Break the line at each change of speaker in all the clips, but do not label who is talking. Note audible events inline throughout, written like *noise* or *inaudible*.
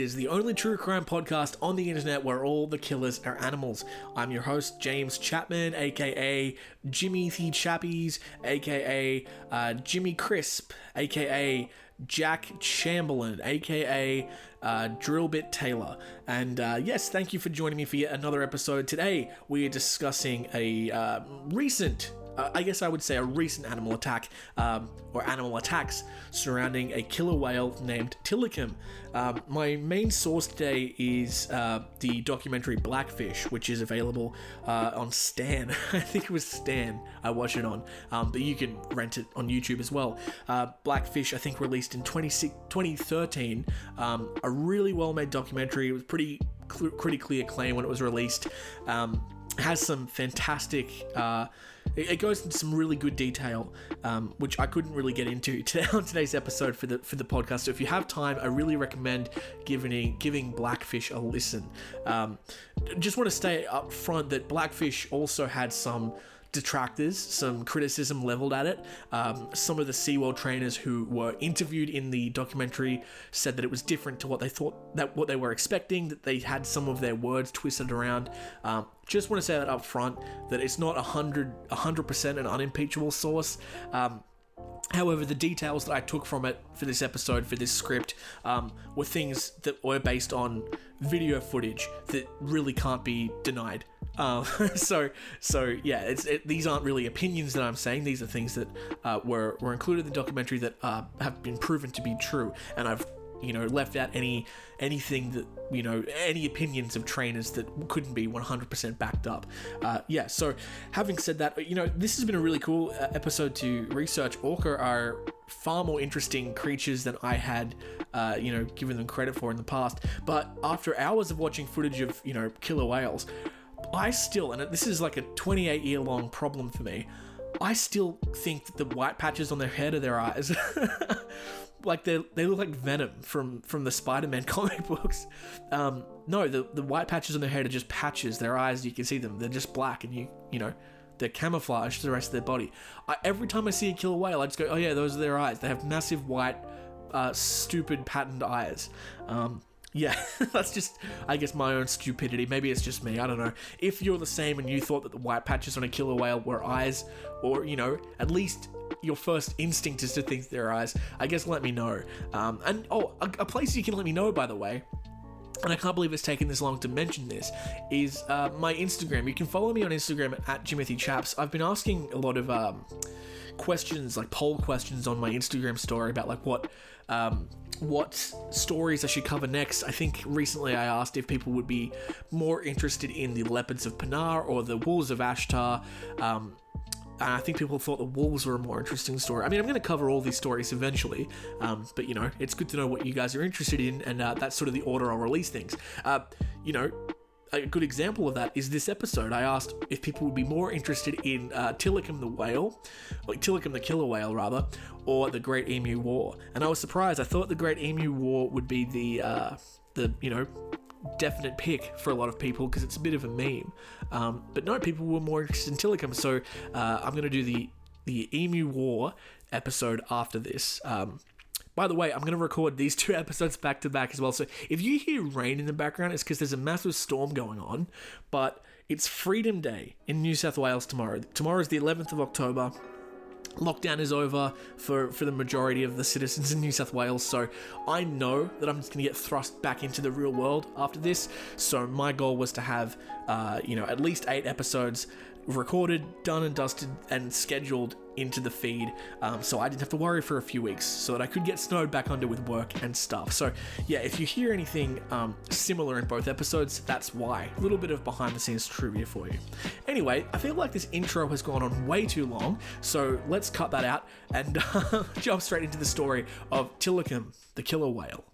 Eaters, the only true crime podcast on the internet where all the killers are animals. I'm your host, James Chapman, aka Jimmy the Chappies, aka uh, Jimmy Crisp, aka Jack Chamberlain, aka uh, Drillbit Taylor. And uh, yes, thank you for joining me for yet another episode. Today, we are discussing a uh, recent I guess I would say a recent animal attack um, or animal attacks surrounding a killer whale named Tilikum. Um, my main source today is uh, the documentary Blackfish, which is available uh, on Stan. *laughs* I think it was Stan I watched it on, um, but you can rent it on YouTube as well. Uh, Blackfish, I think, released in 2013. Um, a really well made documentary. It was pretty cl- critically acclaimed when it was released. Um, has some fantastic uh, it, goes into some really good detail, um, which I couldn't really get into *laughs* today on today's episode for the for the podcast. So if you have time, I really recommend giving giving Blackfish a listen. Um, just want to stay up front that Blackfish also had some detractors, some criticism leveled at it. Um, some of the SeaWorld trainers who were interviewed in the documentary said that it was different to what they thought that what they were expecting, that they had some of their words twisted around. Um, just want to say that up front that it's not a hundred hundred percent an unimpeachable source. Um, However, the details that I took from it for this episode, for this script, um, were things that were based on video footage that really can't be denied. Uh, *laughs* so, so yeah, it, these aren't really opinions that I'm saying. These are things that uh, were were included in the documentary that uh, have been proven to be true, and I've you know left out any anything that you know any opinions of trainers that couldn't be 100% backed up. Uh, yeah so having said that you know this has been a really cool uh, episode to research. Orca are far more interesting creatures than i had uh, you know given them credit for in the past. But after hours of watching footage of you know killer whales i still and this is like a 28 year long problem for me I still think that the white patches on their head are their eyes. *laughs* like they they look like Venom from from the Spider-Man *laughs* comic books. Um, no, the the white patches on their head are just patches. Their eyes, you can see them. They're just black, and you you know they're camouflaged to the rest of their body. I, every time I see a killer whale, I just go, oh yeah, those are their eyes. They have massive white, uh, stupid patterned eyes. Um, yeah, *laughs* that's just, I guess, my own stupidity. Maybe it's just me. I don't know. If you're the same and you thought that the white patches on a killer whale were eyes, or, you know, at least your first instinct is to think they're eyes, I guess let me know. Um, and oh, a, a, place you can let me know, by the way. And I can't believe it's taken this long to mention this. Is uh, my Instagram? You can follow me on Instagram at Jimothy Chaps. I've been asking a lot of um, questions, like poll questions, on my Instagram story about like what um, what stories I should cover next. I think recently I asked if people would be more interested in the leopards of Panar or the wolves of Ashtar. Um, I think people thought the wolves were a more interesting story. I mean, I'm going to cover all these stories eventually, um, but you know, it's good to know what you guys are interested in, and uh, that's sort of the order I'll release things. Uh, you know, a good example of that is this episode. I asked if people would be more interested in uh, Tilikum the whale, like Tilikum the killer whale rather, or the Great Emu War, and I was surprised. I thought the Great Emu War would be the uh, the you know definite pick for a lot of people because it's a bit of a meme. Um, but no, people were more interested in Tilikum, so uh, I'm going to do the the Emu War episode after this. Um, by the way, I'm going to record these two *laughs* episodes back to back as well. So if you hear rain in the background, it's because there's a massive storm going on. But it's Freedom Day in New South Wales tomorrow. Tomorrow is the 11th of October lockdown is over for, for the majority of the citizens in New South Wales, so I know that I'm just going to get thrust back into the real world after this. So my goal was to have, uh, you know, at least eight episodes recorded, done and dusted, and scheduled into the feed um, so I didn't have to worry for a few weeks so that I could get snowed back under with work and stuff. So, yeah, if you hear anything um, similar in both episodes, that's why. A little bit of behind the scenes trivia for you. Anyway, I feel like this intro has gone on way too long, so let's cut that out and uh, *laughs* jump straight into the story of Tilikum, the killer whale.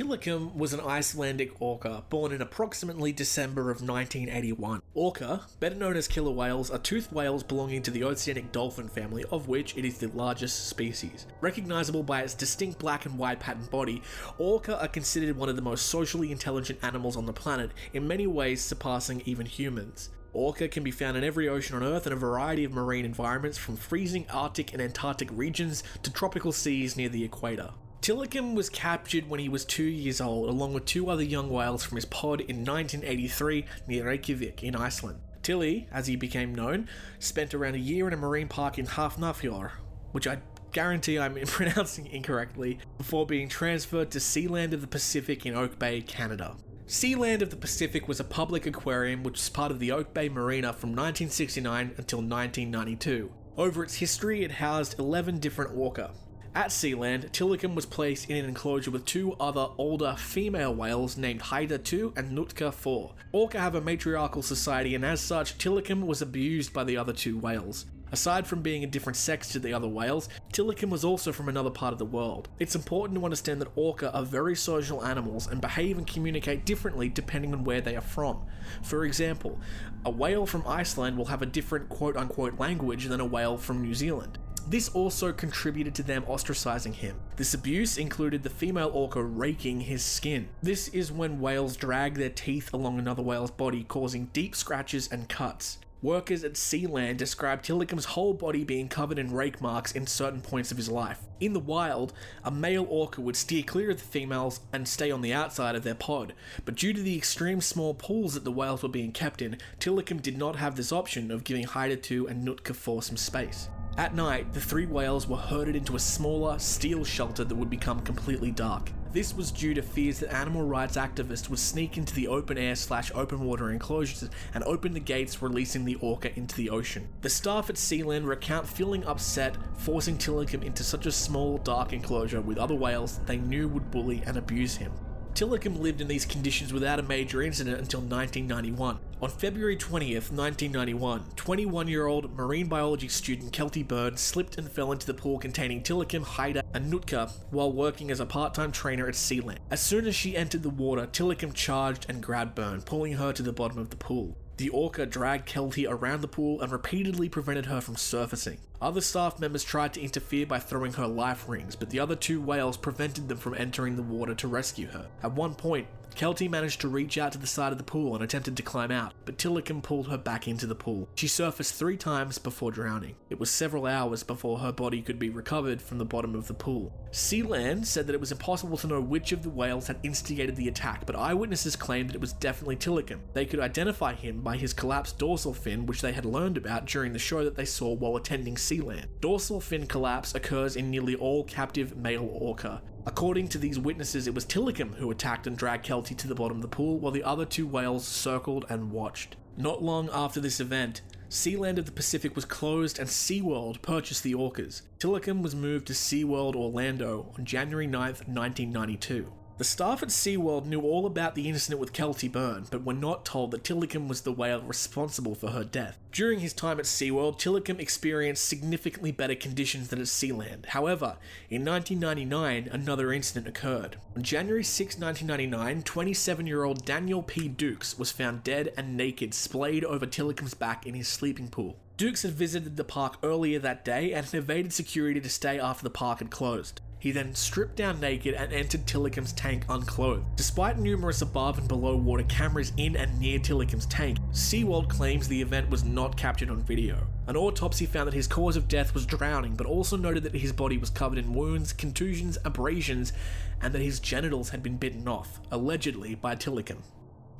Tilikum was an Icelandic orca born in approximately December of 1981. Orca, better known as killer whales, are toothed whales belonging to the oceanic dolphin family, of which it is the largest species. Recognizable by its distinct black and white patterned body, orca are considered one of the most socially intelligent animals on the planet, in many ways surpassing even humans. Orca can be found in every ocean on Earth in a variety of marine environments from freezing Arctic and Antarctic regions to tropical seas near the equator. Tilikum was captured when he was two years old, along with two other young whales from his pod in 1983 near Reykjavik in Iceland. Tilly, as he became known, spent around a year in a marine park in Hafnarfjord, which I guarantee I'm *laughs* pronouncing incorrectly, before being transferred to Sealand of the Pacific in Oak Bay, Canada. Sealand of the Pacific was a public aquarium which was part of the Oak Bay Marina from 1969 until 1992. Over its history, it housed 11 different orca. At Sealand, Tilikum was placed in an enclosure with two other older female whales named Haida 2 and Nootka 4. Orca have a matriarchal society, and as such, Tilikum was abused by the other two whales. Aside from being a different sex to the other whales, Tilikum was also from another part of the world. It's important to understand that orca are very social animals and behave and communicate differently depending on where they are from. For example, a whale from Iceland will have a different quote unquote language than a whale from New Zealand. This also contributed to them ostracizing him. This abuse included the female orca raking his skin. This is when whales drag their teeth along another whale's body, causing deep scratches and cuts. Workers at Sealand described Tilikum's whole body being covered in rake marks in certain points of his life. In the wild, a male orca would steer clear of the females and stay on the outside of their pod, but due to the extreme small pools that the whales were being kept in, Tilikum did not have this option of giving Haida II and Nootka IV some space. At night, the three whales were herded into a smaller, steel shelter that would become completely dark. This was due to fears that animal rights activists would sneak into the open air slash open water enclosures and open the gates, releasing the orca into the ocean. The staff at Sealand recount feeling upset forcing Tilikum into such a small, dark enclosure with other whales they knew would bully and abuse him. Tilikum lived in these conditions without a major incident until 1991. On February 20th, 1991, 21 year old marine biology student Keltie Byrne slipped and fell into the pool containing Tilikum, Haida, and Nootka while working as a part time trainer at Sealand. As soon as she entered the water, Tilikum charged and grabbed Byrne, pulling her to the bottom of the pool. The orca dragged Keltie around the pool and repeatedly prevented her from surfacing. Other staff members tried to interfere by throwing her life rings, but the other two whales prevented them from entering the water to rescue her. At one point, Keltie managed to reach out to the side of the pool and attempted to climb out, but Tilikum pulled her back into the pool. She surfaced three times before drowning. It was several hours before her body could be recovered from the bottom of the pool. Sealand said that it was impossible to know which of the whales had instigated the attack, but eyewitnesses claimed that it was definitely Tilikum. They could identify him by his collapsed dorsal fin, which they had learned about during the show that they saw while attending Sealand. Dorsal fin collapse occurs in nearly all captive male orca. According to these witnesses, it was Tilikum who attacked and dragged Keltie to the bottom of the pool while the other two whales circled and watched. Not long after this event, Sealand of the Pacific was closed and SeaWorld purchased the orcas. Tilikum was moved to SeaWorld Orlando on January 9, 1992. The staff at SeaWorld knew all about the incident with Keltie Byrne, but were not told that Tilikum was the whale responsible for her death. During his time at SeaWorld, Tilikum experienced significantly better conditions than at Sealand. However, in 1999, another incident occurred. On January 6, 1999, 27 year old Daniel P. Dukes was found dead and naked, splayed over Tilikum's back in his sleeping pool. Dukes had visited the park earlier that day and had evaded security to stay after the park had closed. He then stripped down naked and entered Tilikum's tank unclothed. Despite numerous above and below water cameras in and near Tilikum's tank, SeaWorld claims the event was not captured on video. An autopsy found that his cause of death was drowning, but also noted that his body was covered in wounds, contusions, abrasions, and that his genitals had been bitten off, allegedly by Tilikum.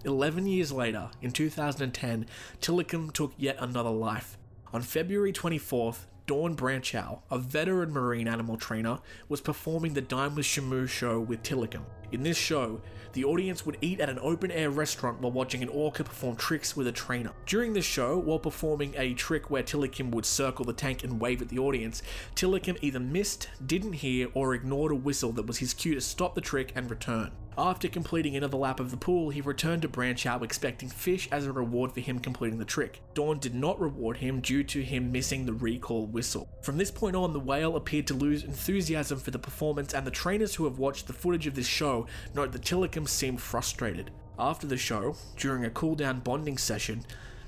Eleven years later, in 2010, Tilikum took yet another life. On February 24th, Dawn Brancheau, a veteran marine animal trainer, was performing the Dine with Shamu show with Tilikum. In this show, the audience would eat at an open air restaurant while watching an orca perform tricks with a trainer. During the show, while performing a trick where Tilikum would circle the tank and wave at the audience, Tilikum either missed, didn't hear, or ignored a whistle that was his cue to stop the trick and return. After completing another lap of the pool, he returned to Brancheau expecting fish as a reward for him completing the trick. Dawn did not reward him due to him missing the recall whistle. From this point on, the whale appeared to lose enthusiasm for the performance, and the trainers who have watched the footage of this show note that Tilikum seemed frustrated. After the show, during a cool down bonding session,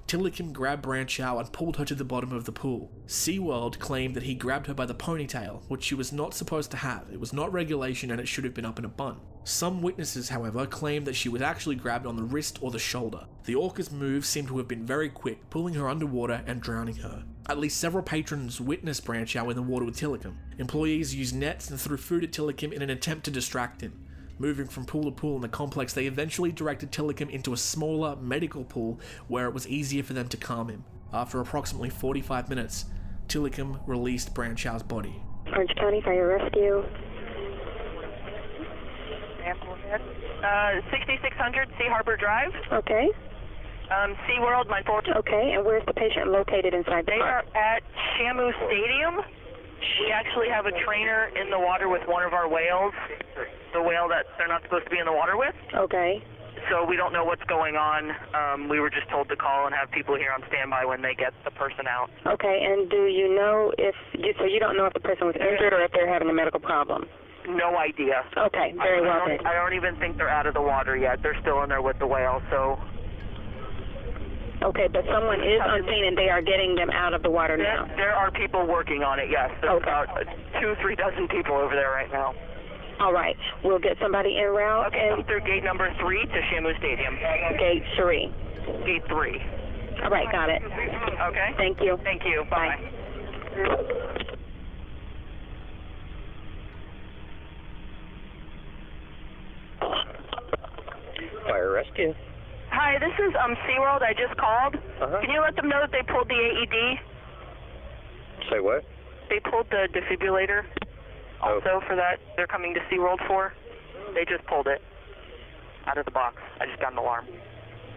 Tilikum grabbed Brancheau and pulled her to the bottom of the pool. SeaWorld claimed that he grabbed her by the ponytail, which she was not supposed to have. It was not regulation and it should have been up in a bun. Some witnesses, however, claim that she was actually grabbed on the wrist or the shoulder. The orca's move seemed to have been very quick, pulling her underwater and drowning her. At least several patrons witnessed Brancheau in the water with Tilikum. Employees used nets and threw food at Tilikum in an attempt to distract him. Moving from pool to pool in the complex, they eventually directed Tilikum into a smaller medical pool where it was easier for them to calm him. After approximately 45 minutes, Tilikum released Brancheau's body.
Orange County Fire Rescue.
Uh, 6600 Sea Harbor Drive,
Okay.
um, SeaWorld, my four.
Okay. And where's the patient located inside the
They
park?
are at Shamu Stadium. We actually have a trainer in the water with one of our whales, the whale that they're not supposed to be in the water with.
Okay.
So we don't know what's going on. Um, we were just told to call and have people here on standby when they get the person out.
Okay. And do you know if you, so you don't know if the person was injured or if they're having a medical problem?
No idea.
Okay. Very
I,
well
I don't, I don't even think they're out of the water yet. They're still in there with the whale. So
Okay, but someone is on scene and they are getting them out of the water
there,
now.
there are people working on it. Yes, there's
Okay.
about two, three dozen people over there right now.
All right. We'll get somebody en route
Okay,
and
through gate number three to Shamu Stadium.
gate three.
Gate three.
All right. Got it.
Okay.
Thank you.
Thank you. Bye.
Fire rescue.
Hi, this is um SeaWorld. I just called.
Uh-huh.
Can you let them know that they pulled the AED?
Say what?
They pulled the defibrillator.
Oh.
Also, for that, they're coming to SeaWorld for. They just pulled it out of the box. I just got an alarm.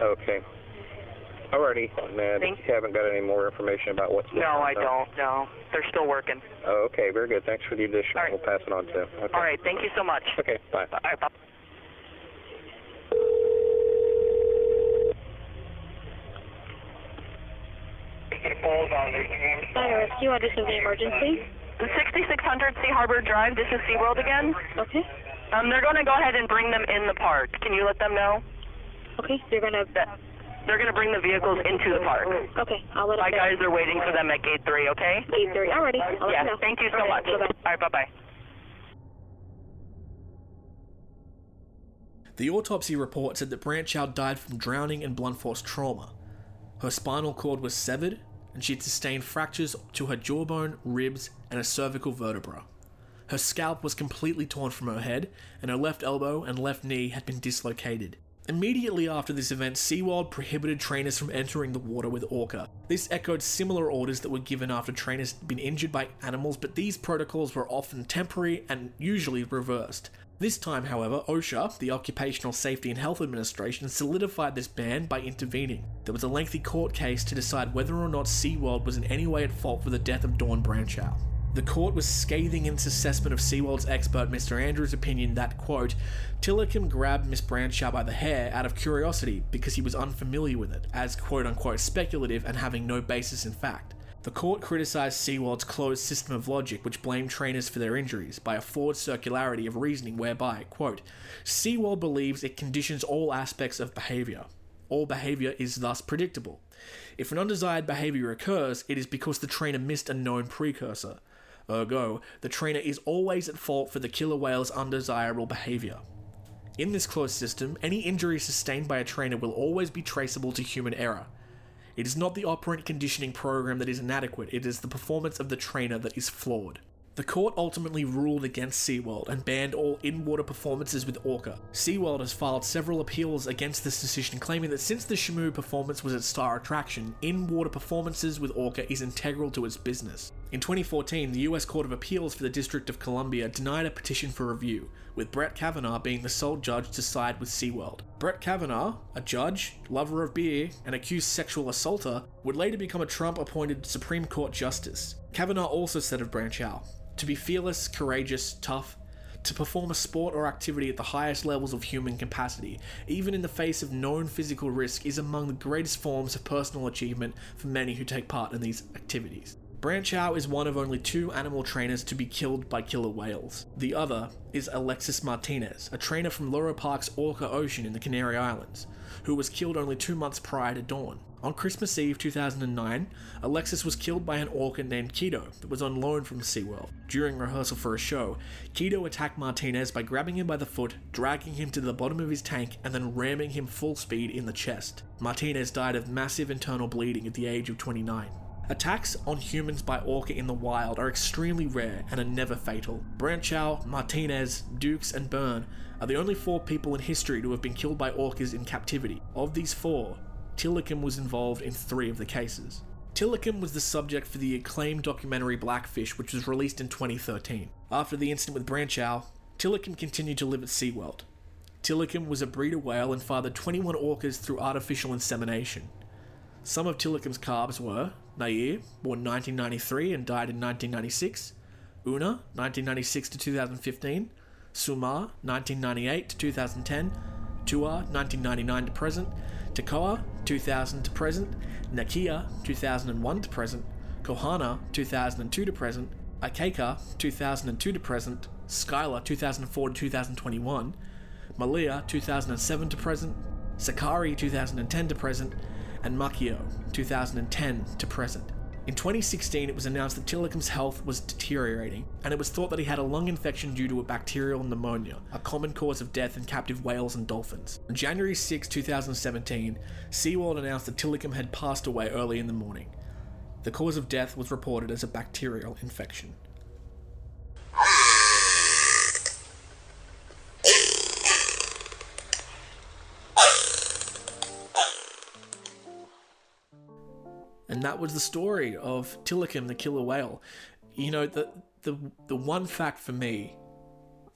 Okay. Alrighty. And
Thank-
you haven't got any more information about what's going
No,
on?
I don't. No, they're still working.
Oh, okay. Very good. Thanks for the additional.
All right.
We'll pass it on to. Okay.
All right. Thank you so much.
Okay. Bye.
Bye.
Fire rescue. What is the emergency?
6600 Sea Harbor Drive. This is SeaWorld again.
Okay.
Um, they're going to go ahead and bring them in the park. Can you let them know
Okay. You're gonna.
they're going to bring the vehicles into the park?
Okay. I'll let
My
them know.
guys are waiting for them at gate three. Okay.
Gate three. Alrighty. I'll
Yeah.
know.
Thank you so
All right,
much.
bye-bye.
All right. Bye bye.
The autopsy report said that Brancheau died from drowning and blunt force trauma. Her spinal cord was severed, and she'd sustained fractures to her jawbone, ribs, and a cervical vertebra. Her scalp was completely torn from her head, and her left elbow and left knee had been dislocated. Immediately after this event, SeaWorld prohibited trainers from entering the water with Orca. This echoed similar orders that were given after trainers had been injured by animals, but these protocols were often temporary and usually reversed. This time, however, OSHA, the Occupational Safety and Health Administration, solidified this ban by intervening. There was a lengthy court case to decide whether or not SeaWorld was in any way at fault for the death of Dawn Brancheau. The court was scathing in its assessment of SeaWorld's expert Mr. Andrews' opinion that, quote, Tilikum grabbed Miss Brancheau by the hair out of curiosity because he was unfamiliar with it, as quote unquote speculative and having no basis in fact. The court criticised SeaWorld's closed system of logic, which blamed trainers for their injuries, by a forward circularity of reasoning whereby, quote, SeaWorld believes it conditions all aspects of behaviour. All behaviour is thus predictable. If an undesired behaviour occurs, it is because the trainer missed a known precursor. Ergo, the trainer is always at fault for the killer whale's undesirable behaviour. In this closed system, any injury sustained by a trainer will always be traceable to human error. It is not the operant conditioning program that is inadequate, it is the performance of the trainer that is flawed. The court ultimately ruled against SeaWorld and banned all in water performances with Orca. SeaWorld has filed several appeals against this decision, claiming that since the Shamu performance was its star attraction, in water performances with Orca is integral to its business. In 2014, the US Court of Appeals for the District of Columbia denied a petition for review, with Brett Kavanaugh being the sole judge to side with SeaWorld. Brett Kavanaugh, a judge, lover of beer, and accused sexual assaulter, would later become a Trump appointed Supreme Court Justice. Kavanaugh also said of Brancheau, to be fearless, courageous, tough, to perform a sport or activity at the highest levels of human capacity, even in the face of known physical risk, is among the greatest forms of personal achievement for many who take part in these activities. Brancheau is one of only two animal trainers to be killed by killer whales. The other is Alexis Martinez, a trainer from Loro Parque's Orca Ocean in the Canary Islands, who was killed only two months prior to Dawn. On Christmas Eve 2009, Alexis was killed by an orca named Keto that was on loan from SeaWorld. During rehearsal for a show, Keto attacked Martinez by grabbing him by the foot, dragging him to the bottom of his tank, and then ramming him full speed in the chest. Martinez died of massive internal bleeding at the age of 29. Attacks on humans by orca in the wild are extremely rare and are never fatal. Brancheau, Martinez, Dukes, and Byrne are the only four people in history to have been killed by orcas in captivity. Of these four, Tilikum was involved in three of the cases. Tilikum was the subject for the acclaimed documentary Blackfish, which was released in 2013. After the incident with Brancheau, Tilikum continued to live at SeaWorld. Tilikum was a breeder whale and fathered 21 orcas through artificial insemination. Some of Tilikum's calves were Nyar, born 1993 and died in 1996, Unna, 1996 to 2015, Sumar, 1998 to 2010, Tua, 1999 to present, Takoa, 2000 to present, Nakai, 2001 to present, Kohana, 2002 to present, Akeka, 2002 to present, Skyla, 2004 to 2021, Malia, 2007 to present, Sakari, 2010 to present, and Makaio, 2010 to present. In 2016, it was announced that Tilikum's health was deteriorating, and it was thought that he had a lung infection due to a bacterial pneumonia, a common cause of death in captive whales and dolphins. On January 6, 2017, SeaWorld announced that Tilikum had passed away early in the morning. The cause of death was reported as a bacterial infection. And that was the story of Tilikum, the killer whale. You know, the the the one fact for me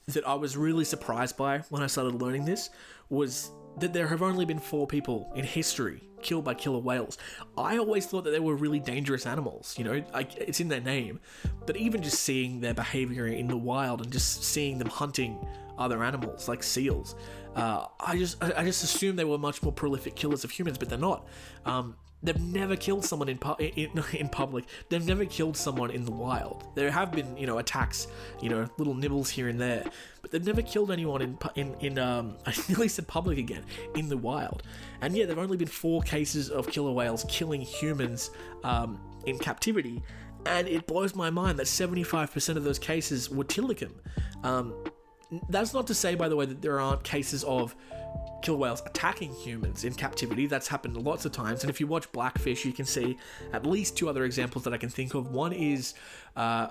that I was really surprised by when I started learning this was that there have only been four people in history killed by killer whales. I always thought that they were really dangerous animals. You know, like it's in their name. But even just seeing their behavior in the wild and just seeing them hunting other animals like seals, uh, I just I just assumed they were much more prolific killers of humans, but they're not. Um, They've never killed someone in, pu- in *laughs* in public. They've never killed someone in the wild. There have been, you know, attacks, you know, little nibbles here and there, but they've never killed anyone in in in um. I nearly said public again in the wild, and yeah, there've only been four cases of killer whales killing humans um in captivity, and it blows my mind that seventy five percent of those cases were Tilikum. Um, that's not to say, by the way, that there aren't cases of killer whales attacking humans in captivity. That's happened lots of times. And if you watch Blackfish, you can see at least two other examples that I can think of. One is. Uh,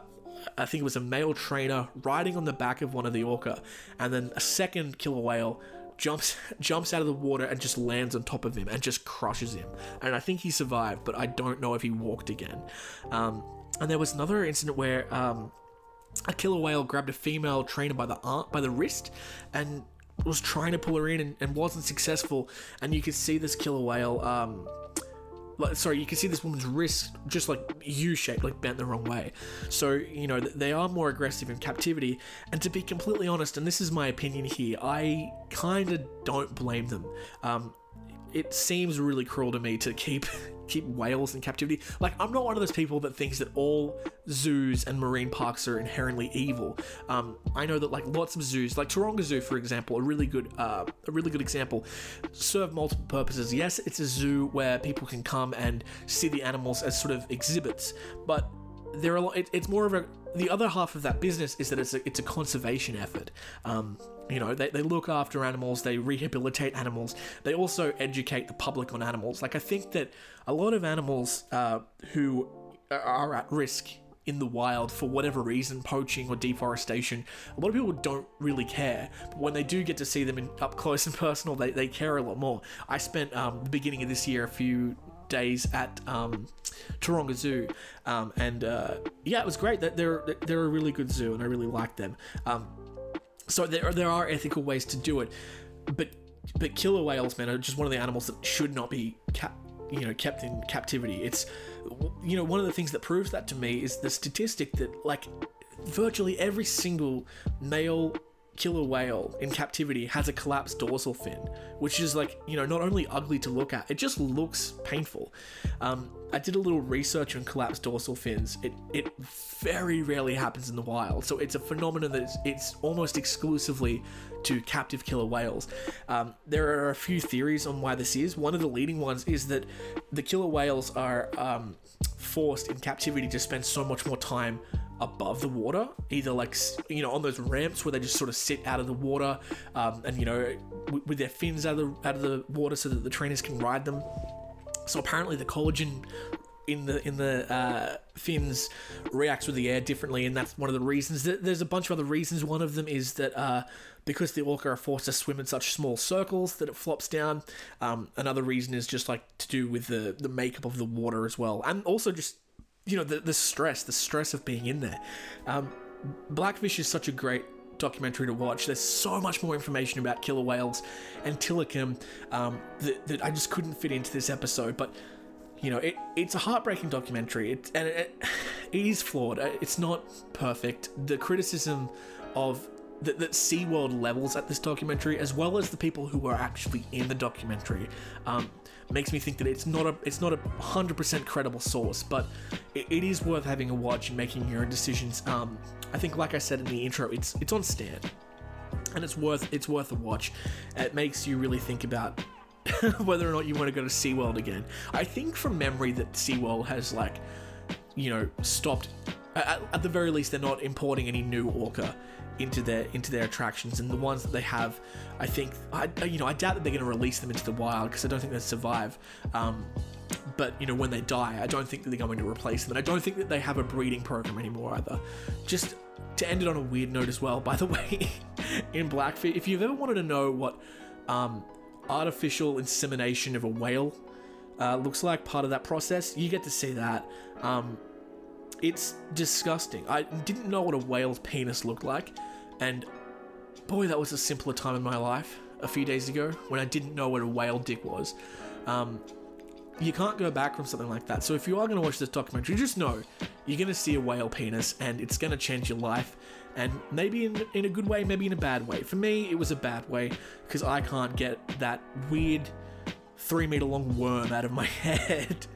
I think it was a male trainer riding on the back of one of the orca, and then a second killer whale jumps *laughs* jumps out of the water and just lands on top of him and just crushes him. And I think he survived, but I don't know if he walked again. Um, and there was another incident where um, a killer whale grabbed a female trainer by the arm, by the wrist, and was trying to pull her in and, and wasn't successful. And you could see this killer whale. Um, like, sorry, you can see this woman's wrist just like U-shaped, like bent the wrong way. So you know they are more aggressive in captivity. And to be completely honest, and this is my opinion here, I kind of don't blame them. Um, it seems really cruel to me to keep *laughs* keep whales in captivity. Like I'm not one of those people that thinks that all zoos and marine parks are inherently evil. Um, I know that like lots of zoos, like Taronga Zoo for example, a really good uh, a really good example, serve multiple purposes. Yes, it's a zoo where people can come and see the animals as sort of exhibits, but there are it, it's more of a the other half of that business is that it's a, it's a conservation effort. Um, you know, they, they look after animals, they rehabilitate animals, they also educate the public on animals. Like, I think that a lot of animals uh, who are at risk in the wild for whatever reason, poaching or deforestation, a lot of people don't really care. But when they do get to see them in, up close and personal, they, they care a lot more. I spent um, the beginning of this year a few days at um, Taronga Zoo, um, and uh, yeah, it was great. That they're they're a really good zoo, and I really like them. Um, so there there are ethical ways to do it, but but killer whales, man, are just one of the animals that should not be kept you know kept in captivity. It's you know one of the things that proves that to me is the statistic that like virtually every single male killer whale in captivity has a collapsed dorsal fin, which is like, you know, not only ugly to look at, it just looks painful. Um, I did a little research on collapsed dorsal fins. It it very rarely happens in the wild, so it's a phenomenon that it's, it's almost exclusively to captive killer whales. Um, there are a few theories on why this is. One of the leading ones is that the killer whales are um, forced in captivity to spend so much more time above the water, either like you know on those ramps where they just sort of sit out of the water, um, and you know with, their fins out of the out of the water so that the trainers can ride them. So apparently the collagen in the in the uh, fins reacts with the air differently, and that's one of the reasons. There's a bunch of other reasons. One of them is that uh, because the orca are forced to swim in such small circles that it flops down. Um, another reason is just like to do with the the makeup of the water as well, and also just you know the the stress, the stress of being in there. Um, Blackfish is such a great documentary to watch. There's so much more information about killer whales and Tilikum um, that, that I just couldn't fit into this episode, but you know, it, it's a heartbreaking documentary, it, and it, *sighs* it is flawed. Uh, it's not perfect. The criticism of that, that SeaWorld levels at this documentary, as well as the people who were actually in the documentary, um, makes me think that it's not a it's not a hundred percent credible source, but it, it is worth having a watch and making your own decisions. Um, I think, like I said in the intro, it's it's on Stan, and it's worth it's worth a watch. It makes you really think about *laughs* whether or not you want to go to SeaWorld again. I think from memory that SeaWorld has like, you know, stopped. At, at the very least, they're not importing any new orca into their into their attractions, and the ones that they have, I think, I you know, I doubt that they're going to release them into the wild because I don't think they survive. Um, but you know, when they die, I don't think that they're going to replace them, and I don't think that they have a breeding program anymore either. Just to end it on a weird note as well, by the *laughs* way, in Blackfish, if you've ever wanted to know what um, artificial insemination of a whale uh, looks like part of that process, you get to see that. Um, it's disgusting. I didn't know what a whale's penis looked like, and boy, that was a simpler time in my life a few days ago when I didn't know what a whale dick was. Um, you can't go back from something like that. So if you are going to watch this documentary, just know you're going to see a whale penis and it's going to change your life. And maybe in, in a good way, maybe in a bad way. For me, it was a bad way because I can't get that weird three meter long worm out of my *laughs* head.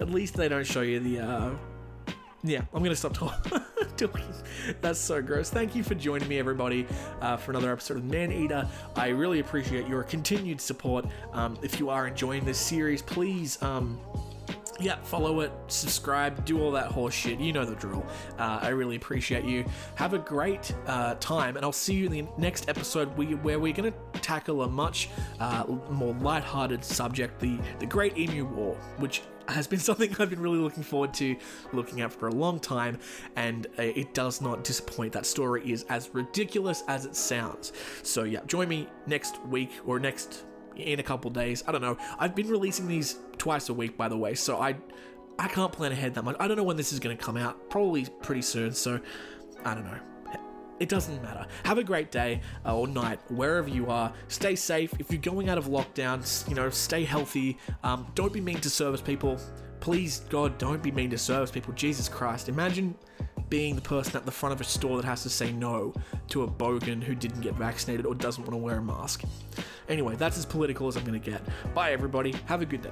At least they don't show you the uh, yeah, I'm gonna stop talking. *laughs* *laughs* That's so gross. Thank you for joining me, everybody, uh, for another episode of Man Eater. I really appreciate your continued support. Um, if you are enjoying this series, please. Um, yeah, follow it, subscribe, do all that horse shit. You know the drill. Uh, I really appreciate you. Have a great uh, time, and I'll see you in the next episode where we're going to tackle a much uh, more light-hearted subject: the the Great Emu War, which has been *laughs* something I've been really looking forward to looking at for a long time, and uh, it does not disappoint. That story is as ridiculous as it sounds. So, yeah, join me next week or next in a couple days. I don't know. I've been releasing these twice a week, by the way, so I I can't plan ahead that much. I don't know when this is going to come out. Probably pretty soon. So, I don't know. It doesn't matter. Have a great day uh, or night wherever you are. Stay safe. If you're going out of lockdown, you know, stay healthy. Um, don't be mean to service people. Please, God, don't be mean to service people. Jesus Christ. Imagine being the person at the front of a store that has to say no to a bogan who didn't get vaccinated or doesn't want to wear a mask. Anyway, that's as political as I'm going to get. Bye, everybody. Have a good day.